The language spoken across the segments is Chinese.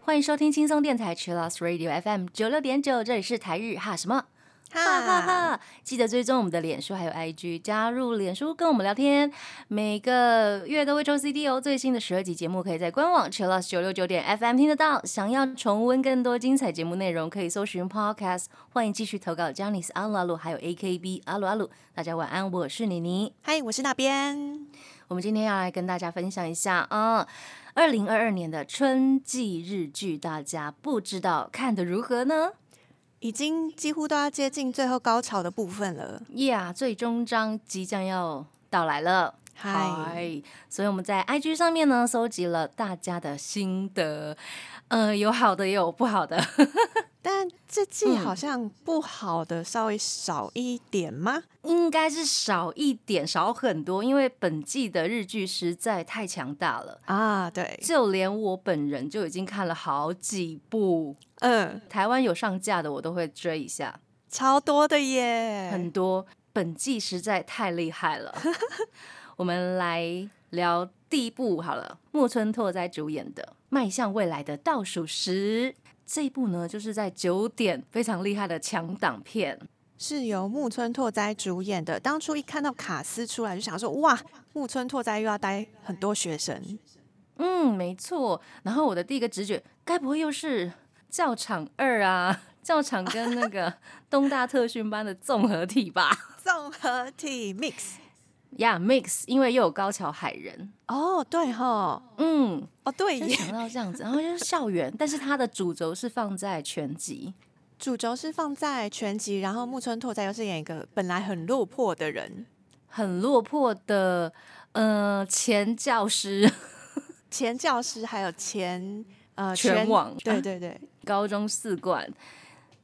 欢迎收听轻松电台 c h i l l o s Radio FM 九六点九，这里是台日哈什么。哈哈哈！记得追踪我们的脸书还有 IG，加入脸书跟我们聊天，每个月都会抽 CD 哦。最新的十二集节目可以在官网 c h i l l o s 九六九点 FM 听得到。想要重温更多精彩节目内容，可以搜寻 Podcast。欢迎继续投稿 j a n i c e 阿鲁阿鲁，还有 AKB 阿鲁阿鲁。大家晚安，我是妮妮。嗨，我是那边。我们今天要来跟大家分享一下啊，二零二二年的春季日剧，大家不知道看的如何呢？已经几乎都要接近最后高潮的部分了。Yeah，，最终章即将要到来了。嗨，所以我们在 IG 上面呢，收集了大家的心得，呃，有好的也有不好的。但这季好像不好的稍微少一点吗？应该是少一点，少很多，因为本季的日剧实在太强大了啊！对，就连我本人就已经看了好几部，嗯，台湾有上架的我都会追一下，超多的耶，很多。本季实在太厉害了，我们来聊第一部好了，木村拓哉主演的《迈向未来的倒数十》。这一部呢，就是在九点非常厉害的强档片，是由木村拓哉主演的。当初一看到卡斯出来，就想说：哇，木村拓哉又要带很多学生。嗯，没错。然后我的第一个直觉，该不会又是教场二啊？教场跟那个东大特训班的综合体吧？综合体 mix。呀，mix，因为又有高桥海人。哦，对哈，嗯，哦对，想到这样子，然后就是校园，但是它的主轴是放在全集，主轴是放在全集，然后木村拓哉又是演一个本来很落魄的人，很落魄的，呃，前教师，前教师，还有前呃全网，对对对，高中四冠，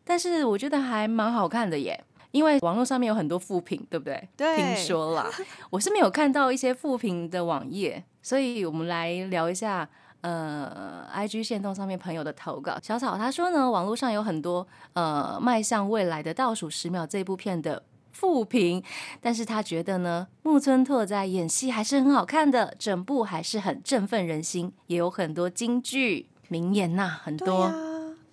但是我觉得还蛮好看的耶。因为网络上面有很多副评，对不对？对，听说啦，我是没有看到一些副评的网页，所以我们来聊一下，呃，IG 线动上面朋友的投稿。小草他说呢，网络上有很多呃迈向未来的倒数十秒这部片的副评，但是他觉得呢，木村拓哉演戏还是很好看的，整部还是很振奋人心，也有很多金句名言呐，很多。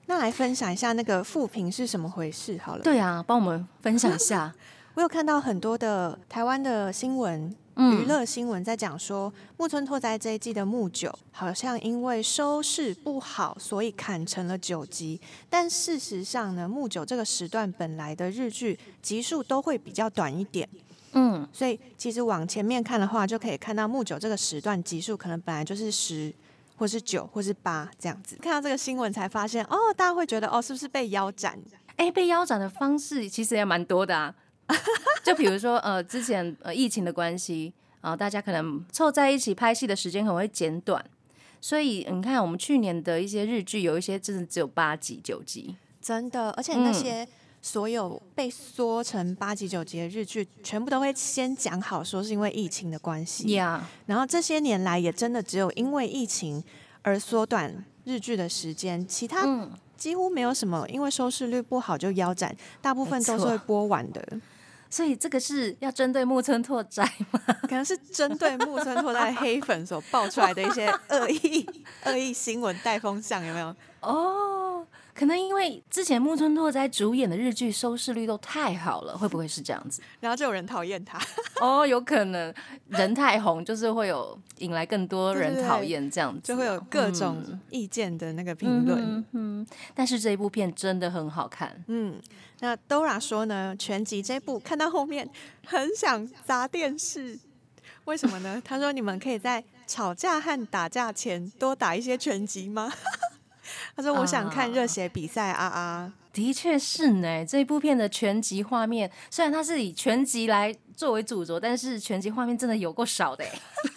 那来分享一下那个复评是什么回事好了。对啊，帮我们分享一下。我有看到很多的台湾的新闻，娱乐新闻在讲说，木村拓哉这一季的木九好像因为收视不好，所以砍成了九集。但事实上呢，木九这个时段本来的日剧集数都会比较短一点。嗯，所以其实往前面看的话，就可以看到木九这个时段集数可能本来就是十。或是九，或是八这样子，看到这个新闻才发现，哦，大家会觉得，哦，是不是被腰斩？哎，被腰斩的方式其实也蛮多的啊。就比如说，呃，之前呃疫情的关系啊，大家可能凑在一起拍戏的时间可能会减短，所以你看我们去年的一些日剧，有一些真的只有八集、九集，真的，而且那些。所有被缩成八集九集的日剧，全部都会先讲好，说是因为疫情的关系。然后这些年来，也真的只有因为疫情而缩短日剧的时间，其他几乎没有什么因为收视率不好就腰斩，大部分都是会播完的。所以这个是要针对木村拓哉吗？可能是针对木村拓哉黑粉所爆出来的一些恶意 恶意新闻带风向，有没有？哦。可能因为之前木村拓哉主演的日剧收视率都太好了，会不会是这样子？然后就有人讨厌他 哦，有可能人太红，就是会有引来更多人讨厌这样子，就会有各种意见的那个评论。嗯，但是这一部片真的很好看。嗯，那 Dora 说呢，全集这部看到后面很想砸电视，为什么呢？他说你们可以在吵架和打架前多打一些拳击吗？他说：“我想看热血比赛啊啊！”的确是呢，这部片的全集画面虽然它是以全集来作为主轴，但是全集画面真的有够少的，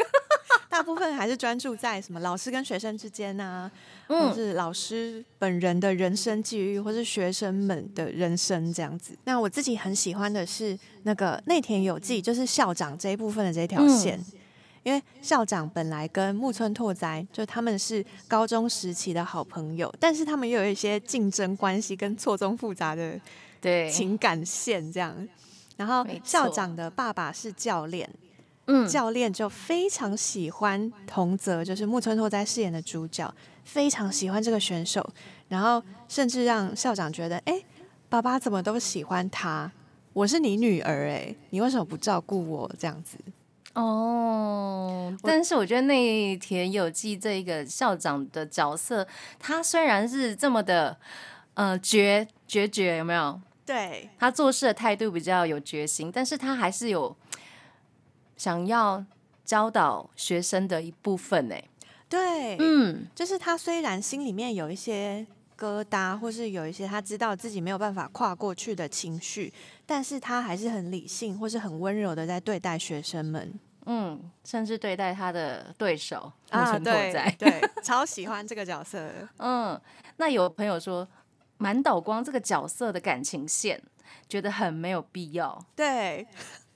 大部分还是专注在什么老师跟学生之间啊，或是老师本人的人生际遇，或是学生们的人生这样子。那我自己很喜欢的是那个内田有纪，就是校长这一部分的这条线。因为校长本来跟木村拓哉就他们是高中时期的好朋友，但是他们又有一些竞争关系跟错综复杂的对情感线这样。然后校长的爸爸是教练，嗯，教练就非常喜欢童泽，就是木村拓哉饰演的主角，非常喜欢这个选手，然后甚至让校长觉得，哎，爸爸怎么都喜欢他？我是你女儿，哎，你为什么不照顾我？这样子，哦，但是我觉得内田有纪这一个校长的角色，他虽然是这么的呃决决绝，有没有？对，他做事的态度比较有决心，但是他还是有想要教导学生的一部分呢。对，嗯，就是他虽然心里面有一些疙瘩，或是有一些他知道自己没有办法跨过去的情绪，但是他还是很理性，或是很温柔的在对待学生们嗯，甚至对待他的对手。啊对，超喜欢这个角色。嗯，那有朋友说满岛光这个角色的感情线，觉得很没有必要。对，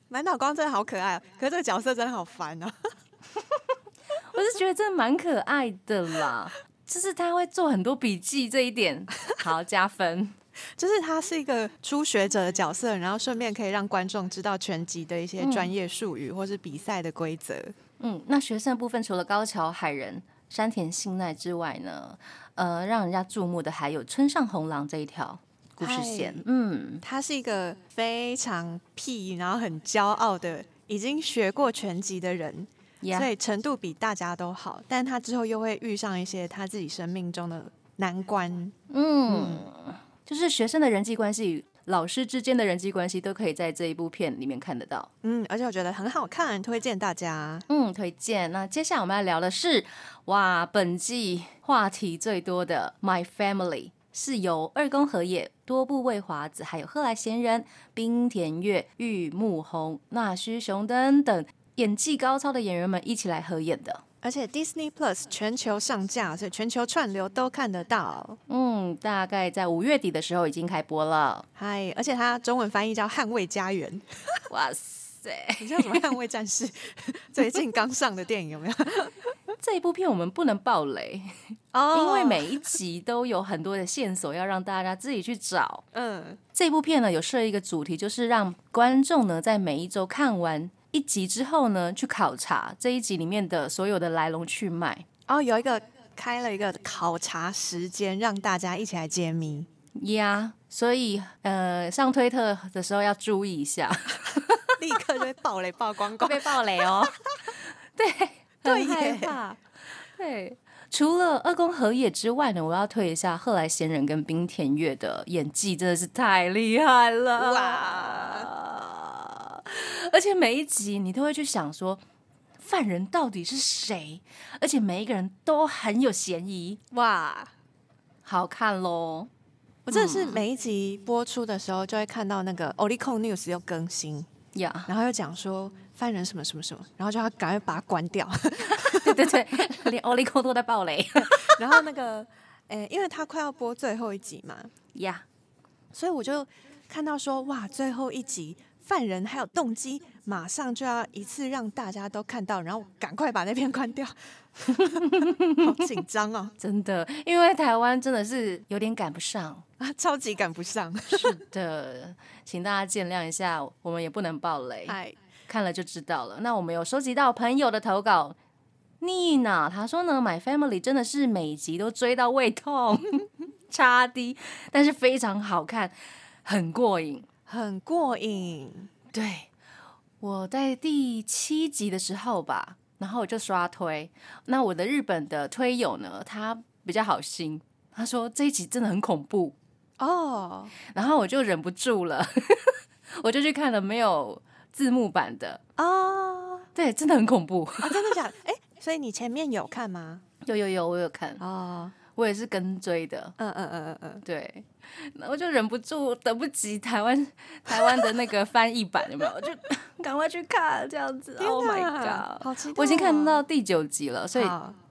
满岛光真的好可爱、哦，可是这个角色真的好烦哦。我是觉得真的蛮可爱的啦，就是他会做很多笔记这一点，好加分。就是他是一个初学者的角色，然后顺便可以让观众知道拳击的一些专业术语、或是比赛的规则。嗯，那学生的部分除了高桥海人、山田信奈之外呢，呃，让人家注目的还有村上红郎这一条故事线嗨。嗯，他是一个非常屁，然后很骄傲的，已经学过拳击的人。呀所以程度比大家都好，但他之后又会遇上一些他自己生命中的难关。嗯，就是学生的人际关系、老师之间的人际关系，都可以在这一部片里面看得到。嗯，而且我觉得很好看，推荐大家。嗯，推荐。那接下来我们要聊的是，哇，本季话题最多的《My Family》是由二宫和也、多部未华子、还有贺来贤人、冰田月、玉木宏、那须雄等等演技高超的演员们一起来合演的。而且 Disney Plus 全球上架，所以全球串流都看得到。嗯，大概在五月底的时候已经开播了。嗨，而且它中文翻译叫《捍卫家园》，哇塞！你叫什么《捍卫战士》？最近刚上的电影有没有？这一部片我们不能爆雷，哦因为每一集都有很多的线索要让大家自己去找。嗯这部片呢有设一个主题，就是让观众呢在每一周看完一集之后呢，去考察这一集里面的所有的来龙去脉哦，有一个开了一个考察时间，让大家一起来揭秘。呀。所以呃，上推特的时候要注意一下，立刻就被暴雷曝光会光。被暴雷哦。对，对很害怕。对，除了二宫和也之外呢，我要推一下贺来贤人跟冰田月的演技，真的是太厉害了哇！而且每一集你都会去想说，犯人到底是谁？而且每一个人都很有嫌疑，哇！好看喽。我真的是每一集播出的时候，就会看到那个 Olicon News 又更新，呀，然后又讲说犯人什么什么什么，然后就要赶快把它关掉。对对对，连欧利扣都在爆雷 然后那个，诶、因为他快要播最后一集嘛，呀。所以我就看到说，哇，最后一集犯人还有动机，马上就要一次让大家都看到，然后赶快把那边关掉，好紧张哦，真的，因为台湾真的是有点赶不上。啊，超级赶不上。是的，请大家见谅一下，我们也不能爆雷，哎，看了就知道了。那我们有收集到朋友的投稿，妮娜她说呢，《My Family》真的是每集都追到胃痛，差低，但是非常好看，很过瘾。很过瘾。对，我在第七集的时候吧，然后我就刷推，那我的日本的推友呢，他比较好心，他说这一集真的很恐怖，哦，然后我就忍不住了，我就去看了没有字幕版的，哦，对，真的很恐怖。啊，真的假的？哎、所以你前面有看吗？有有有，我有看，哦，我也是跟追的，嗯嗯嗯嗯嗯，对，我就忍不住，等不及台湾台湾的那个翻译版有没有？我就 赶快去看这样子。天 Oh my god！好期待、哦！我已经看到第九集了，所以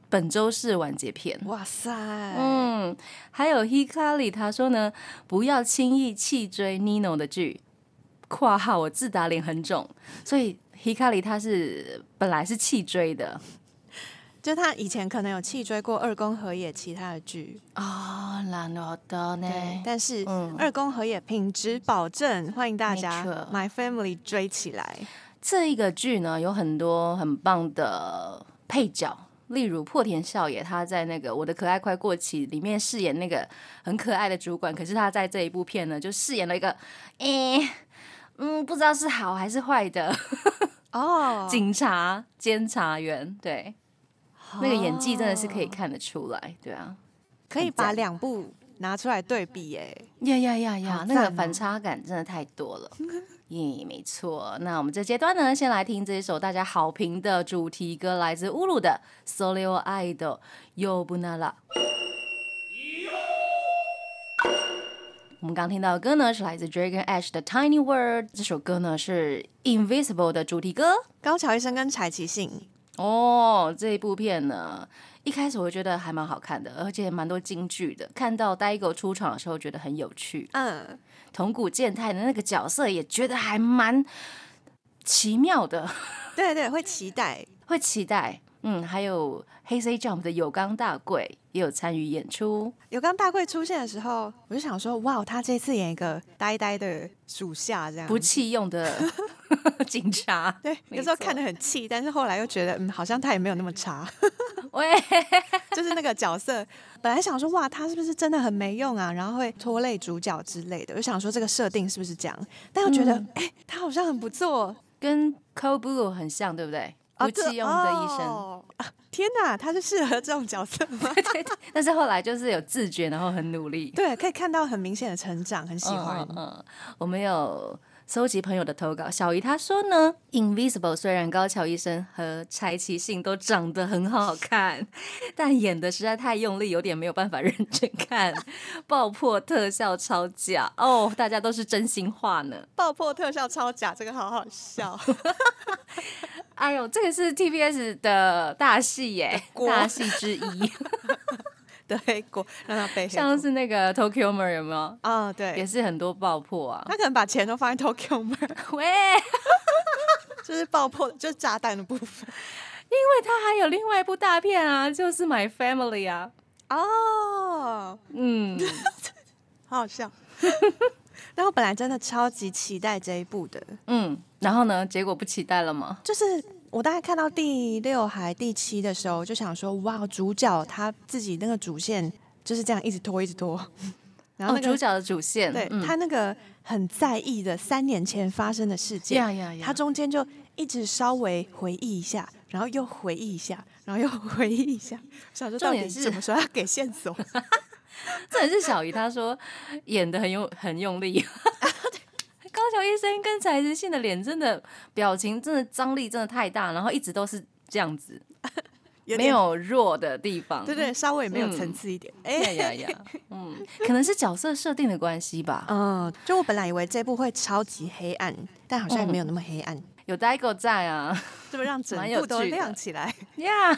本周是完结篇。哇塞，嗯，还有 Hikari 他说呢，不要轻易弃追 Nino 的剧。括号我自打脸很肿，所以 Hikari 他是本来是弃追的，就他以前可能有弃追过二宫和也其他的剧，哦，なるほど对呢，。但是嗯二宫和也品质保证，欢迎大家没错 My Family 追起来。这一个剧呢，有很多很棒的配角，例如破田孝也，他在那个《我的可爱快过期》里面饰演那个很可爱的主管，可是他在这一部片呢，就饰演了一个，诶、嗯，不知道是好还是坏的哦，警察监察员，对， 那个演技真的是可以看得出来，对啊，可以把两部拿出来对比耶。呀呀呀呀，那个反差感真的太多了。耶，没错。那我们这阶段呢，先来听这一首大家好评的主题歌，来自乌鲁的《Solo Idol》又不那了。我们刚听到的歌呢，是来自 Dragon Ash 的《Tiny World》。这首歌呢是《Invisible》的主题歌。高桥医生跟柴崎幸，哦，这一部片呢，一开始我觉得还蛮好看的，而且蛮多京剧的。看到呆狗出场的时候，觉得很有趣。嗯，桐谷健太的那个角色也觉得还蛮奇妙的，对对，会期待。会期待。嗯，还有黑 C Jump 的有冈大贵也有参与演出。有冈大贵出现的时候，我就想说，哇，他这次演一个呆呆的属下，这样不弃用的 警察，对，有时候看得很气，但是后来又觉得，嗯，好像他也没有那么差。喂，就是那个角色，本来想说，哇，他是不是真的很没用啊？然后会拖累主角之类的，我想说这个设定是不是这样？但又觉得，哎、他好像很不错。跟 Cold Blue 很像，对不对？不对弃用的医生，哦啊天哪，他是适合这种角色吗？但是后来就是有自觉，然后很努力，对，可以看到很明显的成长，很喜欢。嗯我们有搜集朋友的投稿，小姨她说呢，《Invisible》虽然高桥医生和柴崎幸都长得很好看，但演的实在太用力，有点没有办法认真看，爆破特效超假哦，大家都是真心话呢。爆破特效超假，这个好好笑。哎呦，这个是 TBS 的大戏耶，大戏之一，对，黑锅让他背黑像。是那个 Tokyo Mer 有没有？啊、也对，是很多爆破啊。他可能把钱都放在 Tokyo Mer，，喂，就是爆破，就是炸弹的部分。因为他还有另外一部大片啊，就是《My Family》啊。哦，嗯，好好笑。但我本来真的超级期待这一部的，嗯，然后呢？结果不期待了吗？就是我大概看到第六还第七的时候，就想说，哇，主角他自己那个主线就是这样一直拖，一直拖。然后哦，那个、主角的主线，对、嗯他那个很在意的三年前发生的事件，他中间就一直稍微回忆一下，然后又回忆一下，然后又回忆一下，想说到底是什么时候要给线索？这也是小姨她说演的很用很用力。高桥医生跟柴智信的脸真的表情真的张力真的太大，然后一直都是这样子，有没有弱的地方。对对，稍微没有层嗯次一点。哎、呀呀呀，嗯，可能是角色设定的关系吧。嗯，就我本来以为这部会超级黑暗，但好像也没有那么黑暗，有 Daigo 在啊，这么让整部都亮起来。呀、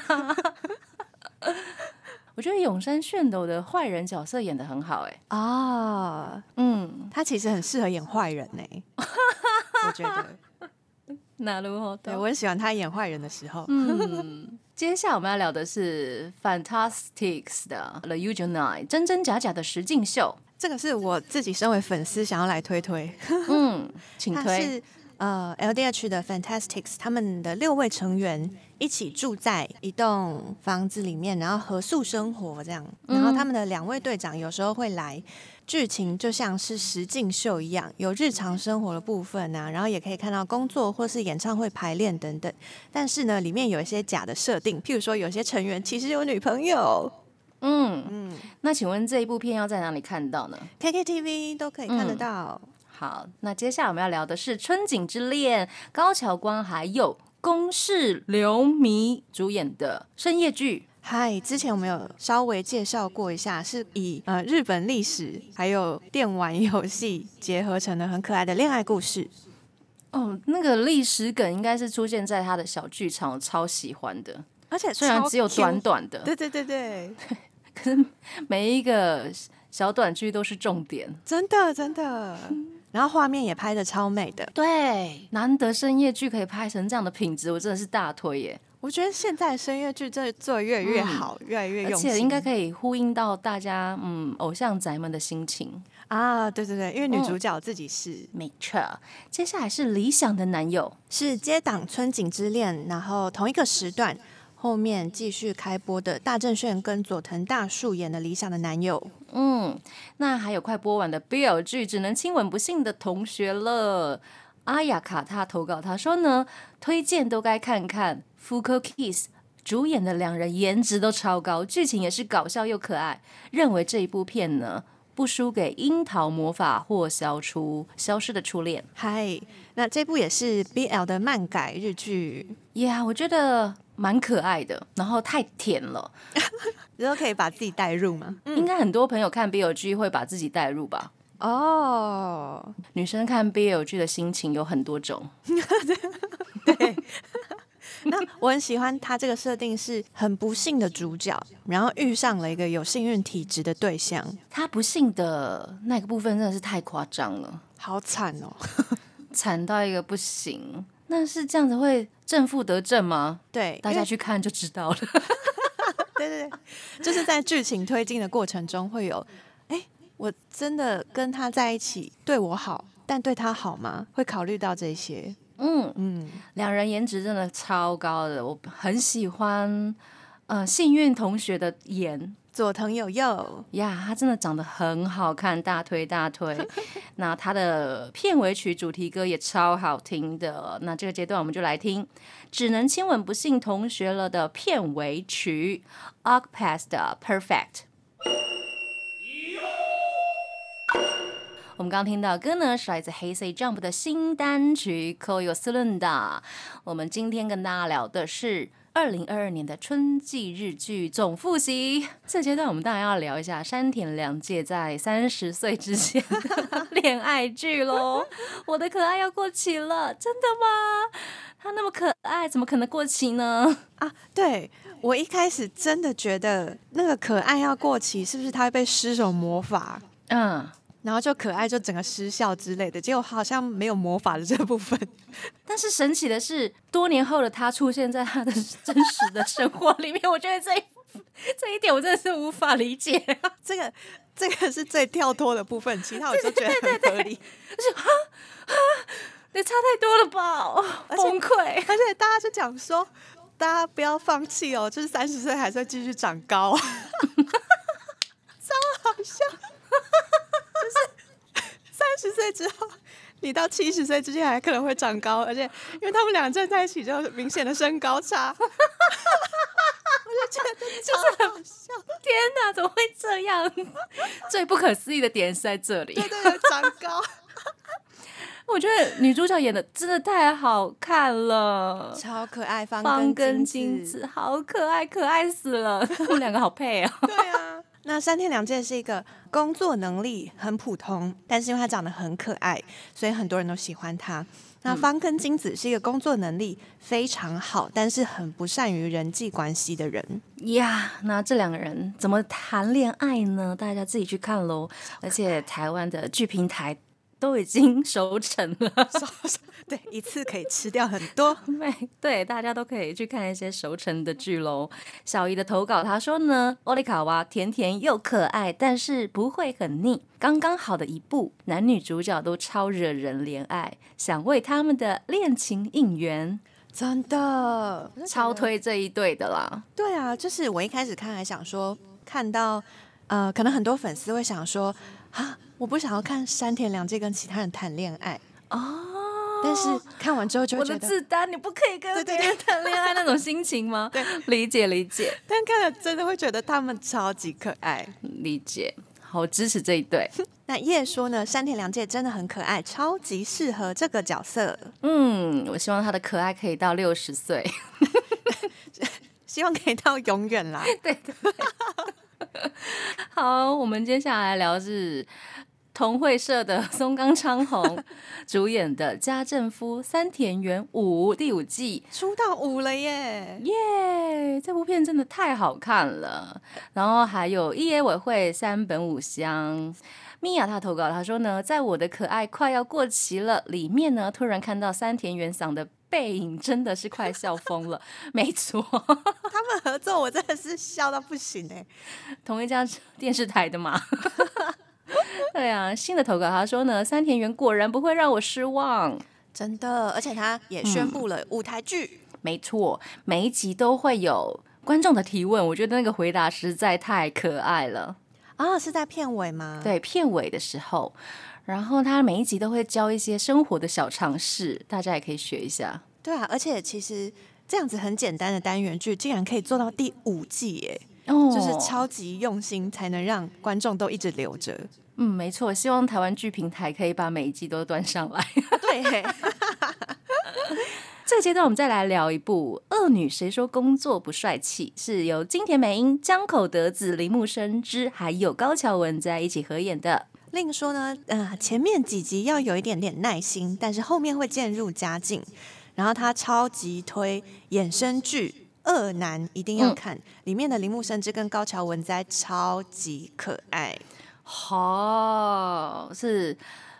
我觉得永山炫斗的坏人角色演的很好、哎，啊，嗯，他其实很适合演坏人呢、我觉得，那如何对我很喜欢他演坏人的时候。嗯，接下来我们要聊的是 Fantastics 的 The Usual Nine 真真假假的实境秀。这个是我自己身为粉丝想要来推推，嗯，请推。是呃 LDH 的 Fantastics，他们的六位成员一起住在一栋房子里面，然后合宿生活这样。然后他们的两位队长有时候会来，剧情就像是实境秀一样，有日常生活的部分啊，然后也可以看到工作或是演唱会排练等等。但是呢，里面有一些假的设定，譬如说有些成员其实有女朋友嗯嗯，那请问这一部片要在哪里看到呢？，KKTV 都可以看得到。好，那接下来我们要聊的是《春景之恋》，高桥光还有宫市流弥主演的深夜剧。嗨，之前我们有稍微介绍过一下，是以呃日本历史还有电玩游戏结合成的很可爱的恋爱故事。哦，那个历史梗应该是出现在他的小剧场，我超喜欢的。而且虽然只有短，短的，对对对对，可是每一个小短剧都是重点。真的真的。然后画面也拍的超美的，对，难得深夜剧可以拍成这样的品质，我真的是大推耶！我觉得现在的声乐剧真的做得越来越好，越来越用心，且应该可以呼应到大家嗯偶像宅们的心情。啊，对对对，因为女嗯主角自己是、没错，接下来是理想的男友，是接档《春景之恋》，然后同一个时段后面继续开播的大正炫跟佐藤大树演的理想的男友。嗯，那还有快播完的 BL 剧，只能亲吻不幸的同学了。阿雅卡他投稿，他说呢，推荐都该看看 Fuko Kiss。主演的两人颜值都超高，剧情也是搞笑又可爱。认为这一部片呢，不输给《樱桃魔法》或《消除消失的初恋》。嗨，那这部也是 BL 的漫改日剧，呀、我觉得蛮可爱的，然后太甜了。然后可以把自己带入吗？应该很多朋友看 BL 剧会把自己带入吧？哦，女生看 BL 剧的心情有很多种。那我很喜欢他这个设定，是很不幸的主角，然后遇上了一个有幸运体质的对象，他不幸的那个部分真的是太夸张了，好惨哦。惨到一个不行。那是这样子会正负得正吗？对，大家去看就知道了。对对对，就是在剧情推进的过程中会有，哎，我真的跟他在一起，对我好，但对他好吗？会考虑到这些。嗯，嗯，两人颜值真的超高的，我很喜欢。呃，幸运同学的颜佐藤有佑，呀，他真的长得很好看，大推大推。那他的片尾曲主题歌也超好听的。那这个阶段我们就来听《只能亲吻不幸同学了》的片尾曲的 Perfect。我们刚刚听到歌呢，是来自 Hey Say Jump 的新单曲《Call Your Cylinder》。我们今天跟大家聊的是二零二二年的春季日剧总复习。这阶段我们当然要聊一下山田凉介在三十岁之前的恋爱剧喽。我的可爱要过期了，真的吗？他那么可爱，怎么可能过期呢？啊，对我一开始真的觉得那个可爱要过期，是不是他会被施手魔法，嗯，然后就可爱就整个失效之类的？结果好像没有魔法的这部分。但是神奇的是，多年后的他出现在他的真实的生活里面，我觉得这一 这一点我真的是无法理解。这个这个是最跳脱的部分，其他我就觉得很合理。也差太多了吧，哦崩溃。而且大家就讲说，大家不要放弃哦，就是三十岁还是会继续长高，超好笑。就是三十岁之后，你到七十岁之间还可能会长高，而且因为他们俩站在一起就有明显的身高差，我就觉得超好笑。天哪，怎么会这样？最不可思议的点是在这里。对对对，长高，我觉得女主角演的真的太好看了，超可爱，方方根跟金子。子好可爱，可爱死了，他们两个好配哦。对啊，那山田凉介是一个工作能力很普通，但是因为他长得很可爱，所以很多人都喜欢他。那方根金子是一个工作能力非常好，但是很不善于人际关系的人。呀那这两个人怎么谈恋爱呢？大家自己去看喽。而且台湾的剧平台都已经熟成了。对，一次可以吃掉很多。对对，大家都可以去看一些熟成的剧喽。小姨的投稿，她说呢，欧利卡娃甜甜又可爱，但是不会很腻，刚刚好的一部，男女主角都超惹人怜爱，想为他们的恋情应援，真的超。推这一对的啦。对啊，就是我一开始看还想说，看到呃，可能很多粉丝会想说啊，我不想要看山田凉介跟其他人谈恋爱。哦，但是看完之后就我的会觉得，自单，你不可以跟别人谈恋爱那种心情吗？对，理解理解但看了真的会觉得他们超级可爱。理解，好我支持这一对。那叶说呢，山田凉介真的很可爱，超级适合这个角色。嗯，我希望他的可爱可以到六十岁。希望可以到永远啦。对好，我们接下来聊的是同会社的 松冈昌宏 主演的《家政夫三田园五》第五季，出道五了耶！耶！这部片真的太好看了。然后还有一野委会三本五香。米娅她投稿，她说呢，在我的可爱快要过期了里面呢，突然看到三田园嗓的背影真的是快笑疯了，没错，他们合作我真的是笑到不行哎、同一家电视台的嘛。对啊，新的投稿他说呢，三田园果然不会让我失望。真的，而且他也宣布了舞台剧，没错，每一集都会有观众的提问，我觉得那个回答实在太可爱了。啊，是在片尾吗？，对，片尾的时候，然后他每一集都会教一些生活的小常识，大家也可以学一下。对啊，而且其实这样子很简单的单元剧，竟然可以做到第五季耶，哦就是超级用心，才能让观众都一直留着。嗯，没错，希望台湾剧平台可以把每一季都端上来。对耶，这个阶段，我们再来聊一部《恶女谁说工作不帅气》，是由金田美英、江口德子、铃木生之还有高桥文在一起合演的。另说呢，呃，前面几集要有一点点耐心，但是后面会渐入佳境。然后他超级推衍生剧《恶男》，一定要看，里面的铃木生之跟高桥文哉超级可爱。好、是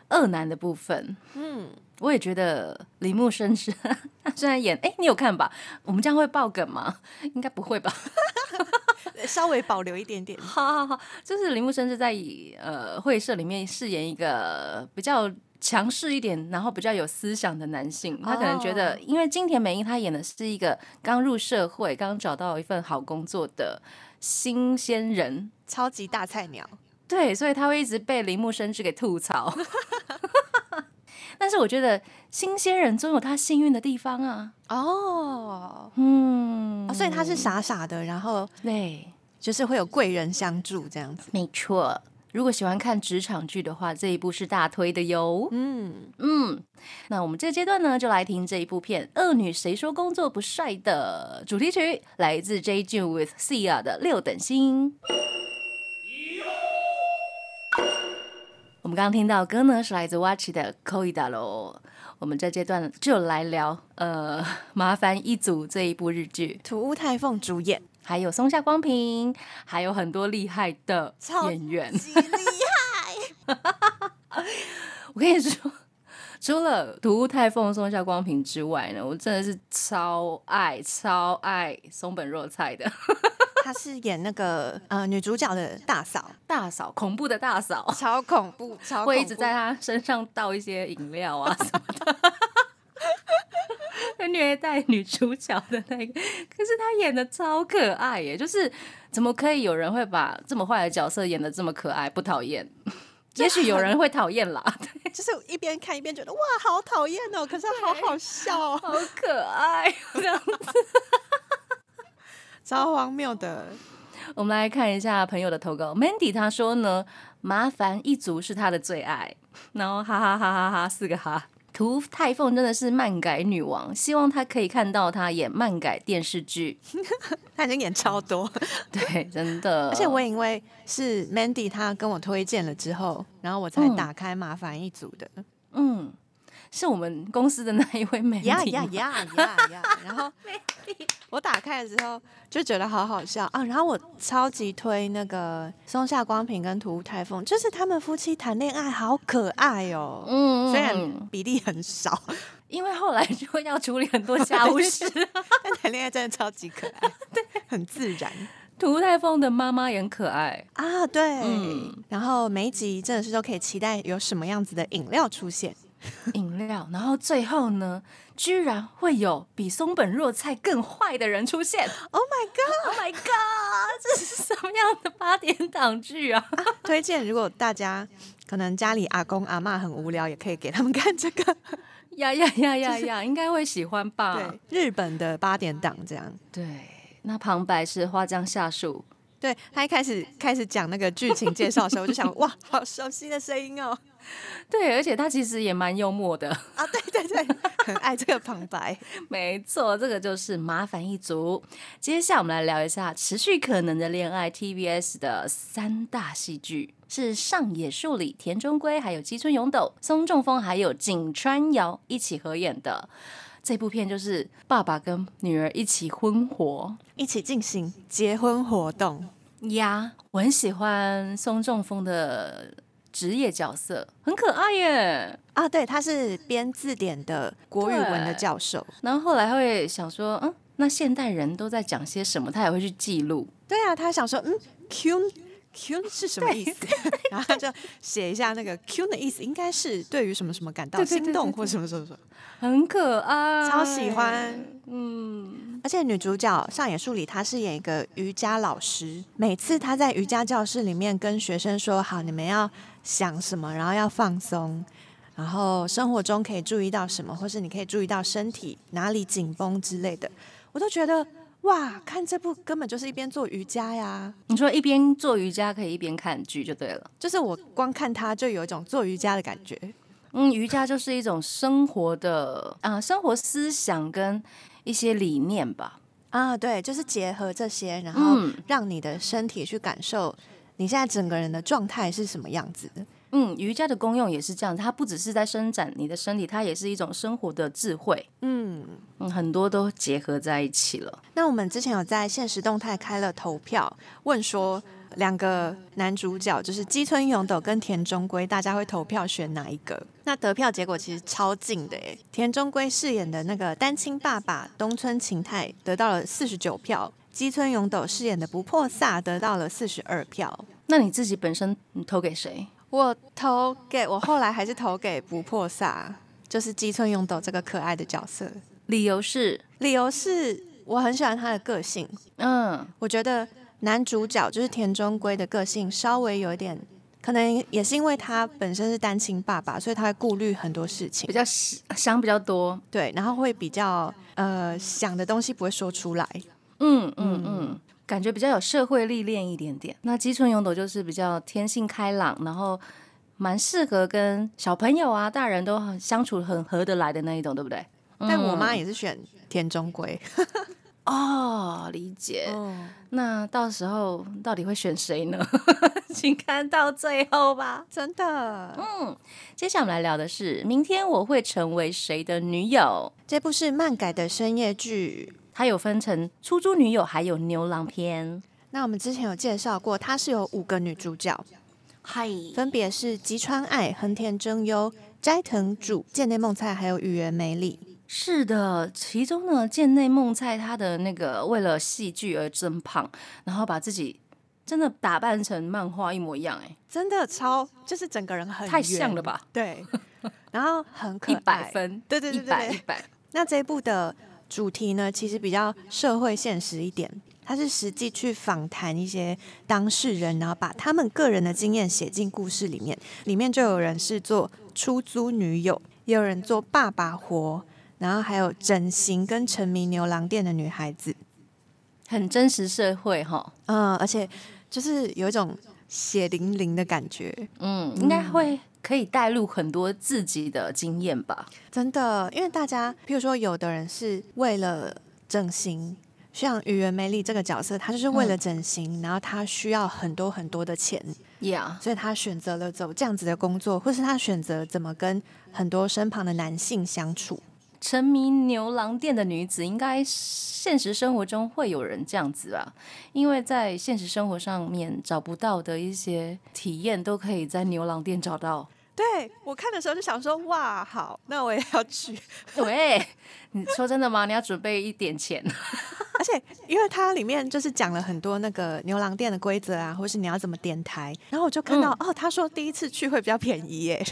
恶男的部分。嗯，我也觉得铃木生之他 虽然演，哎、你有看吧？我们这样会爆梗吗？应该不会吧？稍微保留一点点。好好好，就是铃木生之在呃会社里面饰演一个比较强势一点，然后比较有思想的男性。他可能觉得，哦因为金田美英她演的是一个刚入社会、刚找到一份好工作的新鲜人，超级大菜鸟，对，所以他会一直被铃木生之给吐槽。但是我觉得新鲜人总有他幸运的地方啊。哦，嗯，所以他是傻傻的，然后对，就是会有贵人相助这样子。没错。如果喜欢看职场剧的话，这一部是大推的哟。嗯，嗯，那我们这个阶段呢，就来听这一部片《恶女谁说工作不帅》的主题曲，来自 J. June with Sia 的《六等星》。我们刚刚听到歌呢，是来自 Watch 的《Koida》喽。我们这阶段就来聊呃，麻烦一组这一部日剧，土屋太凤主演，还有松下光平，还有很多厉害的演员。极厉害。我跟你说，除了土屋太凤、松下光平之外呢，我真的是超爱超爱松本若菜的 她是演那个呃女主角的大嫂，大嫂，恐怖的大嫂，超恐怖，超会一直在她身上倒一些饮料啊什么的。会 虐待女主角的那个，可是她演的超可爱耶！就是怎么可以有人会把这么坏的角色演的这么可爱，不讨厌？也许有人会讨厌啦，就是一边看一边觉得哇，好讨厌哦，可是好好笑哦，好可爱，这样子超荒谬的。我们来看一下朋友的投稿，Mandy 他说呢，麻烦一族是他的最爱，然后哈哈哈哈哈四个哈。涂太凤真的是漫改女王，希望她可以看到她演漫改电视剧。她已经演超多，对，真的。而且我也因为是 Mandy 她跟我推荐了之后，然后我才嗯打开麻烦一组的，嗯，是我们公司的那一位 Mandy 呀呀呀呀呀！然后我打开了之后就觉得好好笑啊，然后我超级推那个松下光平跟涂太凤，就是他们夫妻谈恋爱好可爱哦。嗯，虽嗯然比例很少，因为后来就要处理很多 家务事。但谈恋爱真的超级可爱，对，很自然涂太凤的妈妈也很可爱，啊。对，嗯然后每一集真的是都可以期待有什么样子的饮料出现。饮料，然后最后呢，居然会有比松本若菜更坏的人出现。Oh my god！Oh my god！这是什么样的八点档剧啊？推荐如果大家可能家里阿公阿妈很无聊，也可以给他们看这个。呀呀呀呀呀，应该会喜欢吧？对，日本的八点档这样。对那旁白是花江夏树，对他一开始开始讲那个剧情介绍的时候，我就想，哇，好熟悉的声音哦！对，而且他其实也蛮幽默的。啊，对对对，很爱这个旁白。没错，这个就是麻烦一族。接下来我们来聊一下《持续可能的恋爱》TBS 的三大戏剧，是上野树里、田中圭、还有基村勇斗、松中丰还有井川遥一起合演的。这部片就是爸爸跟女儿一起婚活一起进行结婚活动，呀。我很喜欢松中丰的职业角色，很可爱耶。啊，对，他是编字典的国语文的教授。然后后来会想说，嗯，那现代人都在讲些什么？他也会去记录。对啊，他想说，嗯，Q Q 是什么意思？然后他就写一下那个 Q 的意思，应该是对于什么什么感到心动或什么什么什么。很可爱，超喜欢。嗯，而且女主角上野树里，她是演一个瑜伽老师。每次她在瑜伽教室里面跟学生说：“好，你们要想什么，然后要放松，然后生活中可以注意到什么，或是你可以注意到身体哪里紧绷之类的。”我都觉得哇，看这部根本就是一边做瑜伽呀。你说一边做瑜伽可以一边看剧就对了。就是我光看它就有一种做瑜伽的感觉。嗯，瑜伽就是一种生活的啊、生活思想跟一些理念吧。啊，对，就是结合这些，然后嗯让你的身体去感受你现在整个人的状态是什么样子的。嗯，瑜伽的功用也是这样，它不只是在伸展你的身体，它也是一种生活的智慧。嗯，嗯，很多都结合在一起了。那我们之前有在现实动态开了投票，问说两个男主角就是基村勇斗跟田中圭，大家会投票选哪一个？那得票结果其实超近的诶，田中圭饰演的那个单亲爸爸东村晴太得到了四十九票，基村勇斗饰演的不破萨得到了四十二票。那你自己本身你投给谁？我投给我后来还是投给不破萨，就是基村勇斗这个可爱的角色。理由是，理由是我很喜欢他的个性，嗯，我觉得男主角就是田中圭的个性稍微有一点，可能也是因为他本身是单亲爸爸，所以他会顾虑很多事情比，较想想比较多。对，然后会比较呃想的东西不会说出来，嗯嗯嗯，感觉比较有社会历练一点点。那基村勇斗就是比较天性开朗，然后蛮适合跟小朋友啊、大人都很相处很合得来的那一种，对不对？但我妈也是选田中圭，哦，理解。哦，那到时候到底会选谁呢？请看到最后吧。真的，嗯，接下来我们来聊的是明天我会成为谁的女友。这部是漫改的深夜剧。它有分成出租女友，还有牛郎篇。那我们之前有介绍过，它是有五个女主角，嗨，分别是吉川爱、横田真优、斋藤主、剑内梦菜，还有宇原美里。是的，其中呢，剑内梦菜她的那个为了戏剧而增胖，然后把自己真的打扮成漫画一模一样，哎，真的超，就是整个人很太像了吧？对，然后很可爱一，百分，对对对一百对一百。那这一部的主题呢，其实比较社会现实一点，它是实际去访谈一些当事人，然后把他们个人的经验写进故事里面。里面就有人是做出租女友，也有人做爸爸活，然后还有整形跟沉迷牛郎店的女孩子。很真实社会哈，嗯，而且就是有一种血淋淋的感觉，嗯，应该会可以带入很多自己的经验吧。真的，因为大家，譬如说，有的人是为了整形，像宇原美里这个角色，她就是为了整形，然后她需要很多很多的钱，Yeah，所以她选择了走这样子的工作，或是她选择怎么跟很多身旁的男性相处。沉迷牛郎店的女子，应该现实生活中会有人这样子吧？因为在现实生活上面找不到的一些体验，都可以在牛郎店找到。对我看的时候就想说，哇，好，那我也要去。喂，你说真的吗？你要准备一点钱？而且，因为它里面就是讲了很多那个牛郎店的规则啊，或是你要怎么点台，然后我就看到、哦，他说第一次去会比较便宜耶，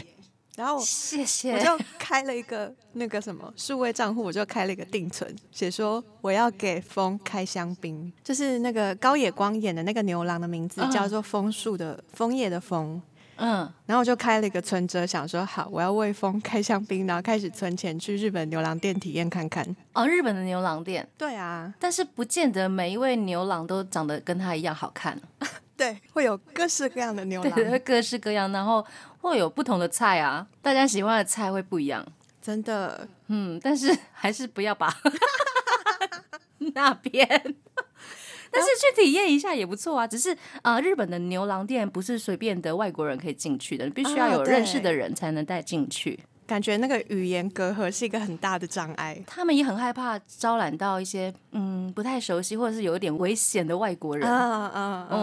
然后谢谢。我就开了一个那个什么数位账户，我就开了一个定存，写说我要给风开香槟，就是那个高野光演的那个牛郎的名字嗯。叫做枫树的枫叶的枫，嗯，然后我就开了一个存折，想说好，我要为风开香槟，然后开始存钱去日本牛郎店体验看看。哦，日本的牛郎店，对啊，但是不见得每一位牛郎都长得跟他一样好看。对，会有各式各样的牛郎，对对，各式各样，然后会有不同的菜啊，大家喜欢的菜会不一样。真的。嗯，但是 还是不要把 那边。但是去体验一下也不错啊，只是啊、呃日本的牛郎店不是随便的外国人可以进去的，你必须要啊有认识的人才能带进去。感觉那个语言隔阂是一个很大的障碍。他们也很害怕招揽到一些嗯不太熟悉或者是有一点危险的外国人。啊啊哦哦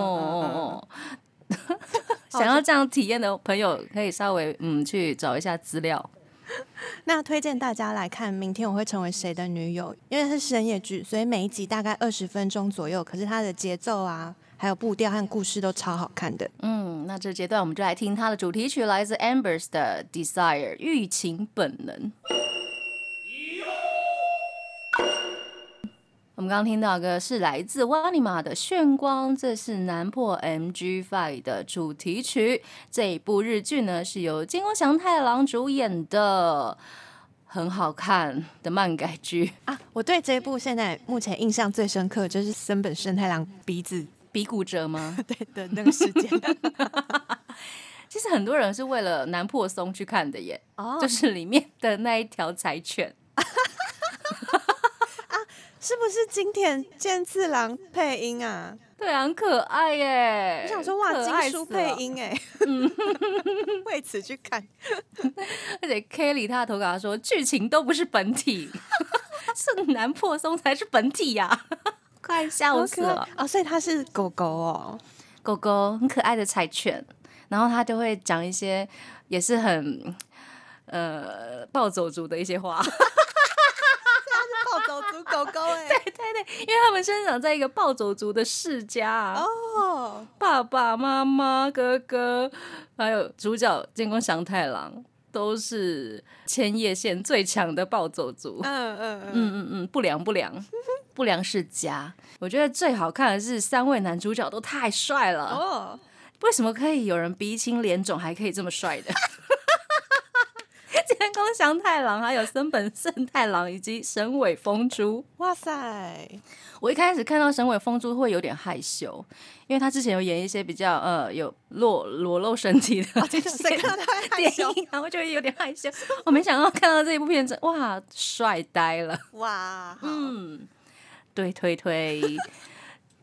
哦，想要这样体验的朋友，可以稍微嗯去找一下资料。那推荐大家来看《明天我会成为谁的女友》，因为是深夜剧，所以每一集大概二十分钟左右。可是它的节奏啊，还有步调和故事都超好看的。嗯，那这阶段我们就来听它的主题曲，来自 Ambers 的《Desire》欲情本能。我们刚刚听到个是来自瓦尼玛的炫光，这是南破 MG Five 的主题曲。这一部日剧呢是由金光祥太郎主演的，很好看的漫改剧啊。我对这一部现在目前印象最深刻就是森本胜太郎鼻子鼻骨折吗？对的那个事件。其实很多人是为了南破松去看的耶，就是里面的那一条柴犬。是不是金田健次郎配音啊？对，很可爱耶！我想说，哇，金叔配音哎，为此去看。而且 Kelly 他的投稿说，剧情都不是本体，是南破松才是本体呀！快笑死了哦！所以他是狗狗哦，狗狗很可爱的柴犬，然后他就会讲一些也是很呃暴走族的一些话。狗狗 哎，对对对，因为他们生长在一个暴走族的世家哦，爸爸妈妈、哥哥，还有主角建功祥太郎，都是千叶县最强的暴走族。嗯嗯嗯嗯嗯，不良不良 不良世家。我觉得最好看的是三位男主角都太帅了哦，为什么可以有人鼻青脸肿还可以这么帅的？天宫祥太郎，还有森本胜太郎，以及神尾风珠。哇塞！我一开始看到神尾风珠会有点害羞，因为他之前有演一些比较呃有裸裸露身体的 电影，然后就会有点害羞。我没想到看到这一部片子，哇，帅呆了！哇，嗯，对，推推。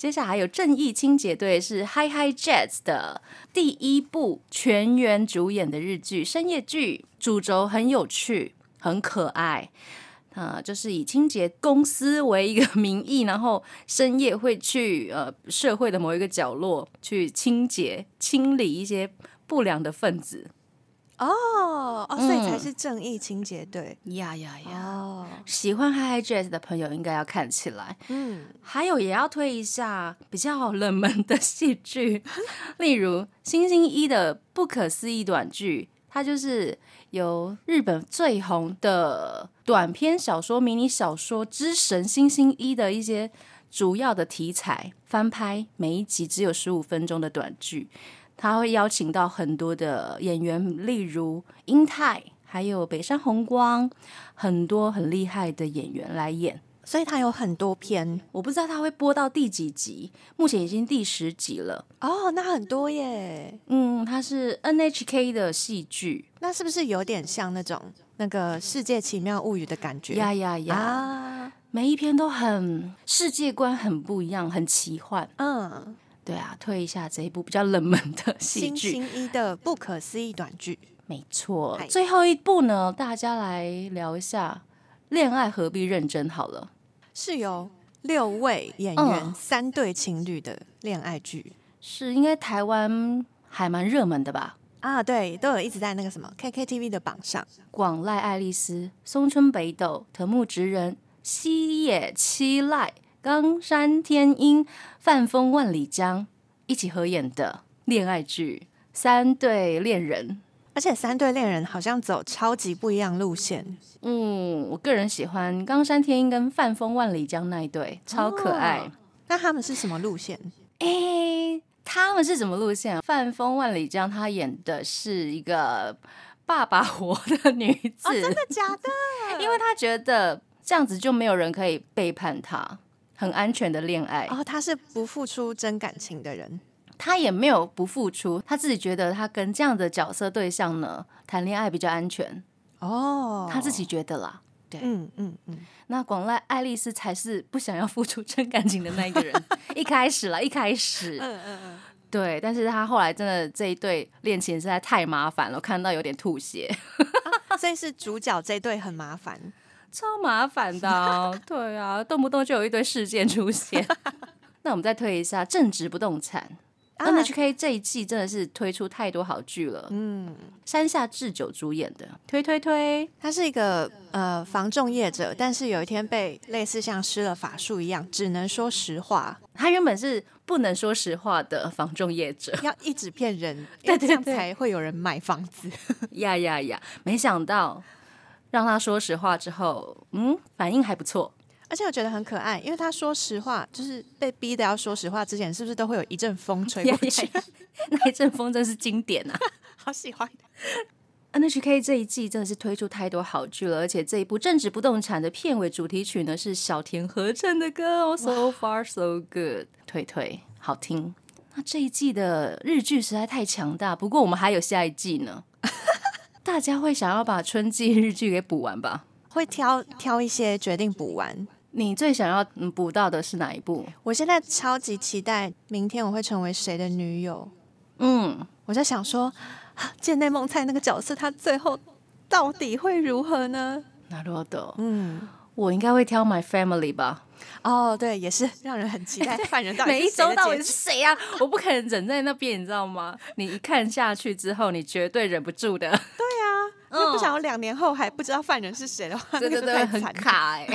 接下来还有正义清洁队是 Hi Hi Jets 的第一部全员主演的日剧深夜剧，主轴很有趣，很可爱。啊，就是以清洁公司为一个名义，然后深夜会去呃社会的某一个角落去清洁、清理一些不良的分子。哦哦，所以才是正义清洁队呀呀呀！哦，喜欢 Hi Hi Jazz 的朋友应该要看起来。嗯，还有也要推一下比较冷门的戏剧，例如星星一的不可思议短剧，它就是由日本最红的短篇小说迷你小说之神星星一的一些主要的题材翻拍，每一集只有十五分钟的短剧。他会邀请到很多的演员，例如英泰，还有北山红光，很多很厉害的演员来演，所以他有很多篇，我不知道他会播到第几集，目前已经第十集了。哦，那很多耶。嗯，它是 NHK 的戏剧，那是不是有点像那种那个《世界奇妙物语》的感觉？呀呀呀！每一篇都很世界观很不一样，很奇幻。嗯。对啊，推一下这一部比较冷门的戏剧，星星一的不可思议短剧，没错。最后一部呢，大家来聊一下《恋爱何必认真》好了，是由六位演员三对情侣的恋爱剧，是应该台湾还蛮热门的吧？啊，对，都有一直在那个什么 KKTV 的榜上。广濑爱丽丝、松村北斗、藤木直人、西野七濑。冈山天音、范风万里江一起合演的恋爱剧《三对恋人》，而且三对恋人好像走超级不一样路线。嗯，我个人喜欢冈山天音跟范风万里江那一对，超可爱。那他们是什么路线？哎，他们是什么路线？范风万里江他演的是一个爸爸活的女子，真的假的？因为他觉得这样子就没有人可以背叛他。很安全的恋爱。哦，他是不付出真感情的人，他也没有不付出，他自己觉得他跟这样的角色对象呢谈恋爱比较安全。哦，他自己觉得啦，对，嗯嗯嗯，那广濑爱丽丝才是不想要付出真感情的那一个人，一开始啦，一开始，嗯嗯嗯，对，但是他后来真的这一对恋情实在太麻烦了，看到有点吐血，所以是主角这对很麻烦。超麻烦的，对啊，动不动就有一堆事件出现。那我们再推一下正直不动产，NHK 这一季真的是推出太多好剧了。嗯，山下智久主演的，推推推。他是一个呃防重业者，但是有一天被类似像施了法术一样，只能说实话。他原本是不能说实话的防重业者，要一直骗人，对对这样对才会有人买房子。呀呀呀！没想到让他说实话之后，嗯，反应还不错。而且我觉得很可爱，因为他说实话，就是被逼的要说实话之前，是不是都会有一阵风吹过 去？那一阵风真是经典啊好喜欢。！NHK 这一季真的是推出太多好剧了，而且这一部正直不动产的片尾主题曲呢是小田和正的歌哦，So far so good，推推好听。那这一季的日剧实在太强大，不过我们还有下一季呢。大家会想要把春季日剧给补完吧？会挑挑一些决定补完。你最想要嗯补到的是哪一部？我现在超级期待明天我会成为谁的女友。嗯，我在想说，啊剑内梦菜那个角色，他最后到底会如何呢？なるほど。嗯，我应该会挑 My Family 吧。哦，对，也是让人很期待犯人到底每一是谁的周到底结局是谁呀、我不可能忍在那边，你知道吗？你一看下去之后，你绝对忍不住的。 不想要两年后还不知道犯人是谁的话，对对对，那个太很。卡哎、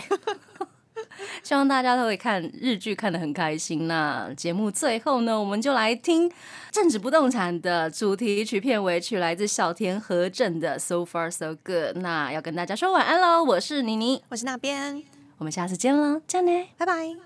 希望大家都会看日剧，看得很开心。那节目最后呢，我们就来听政治不动产的主题曲片尾曲，来自小田和正的《So Far So Good》。那要跟大家说晚安喽，我是妮妮，我是那边，我们下次见喽，再见呢。拜拜。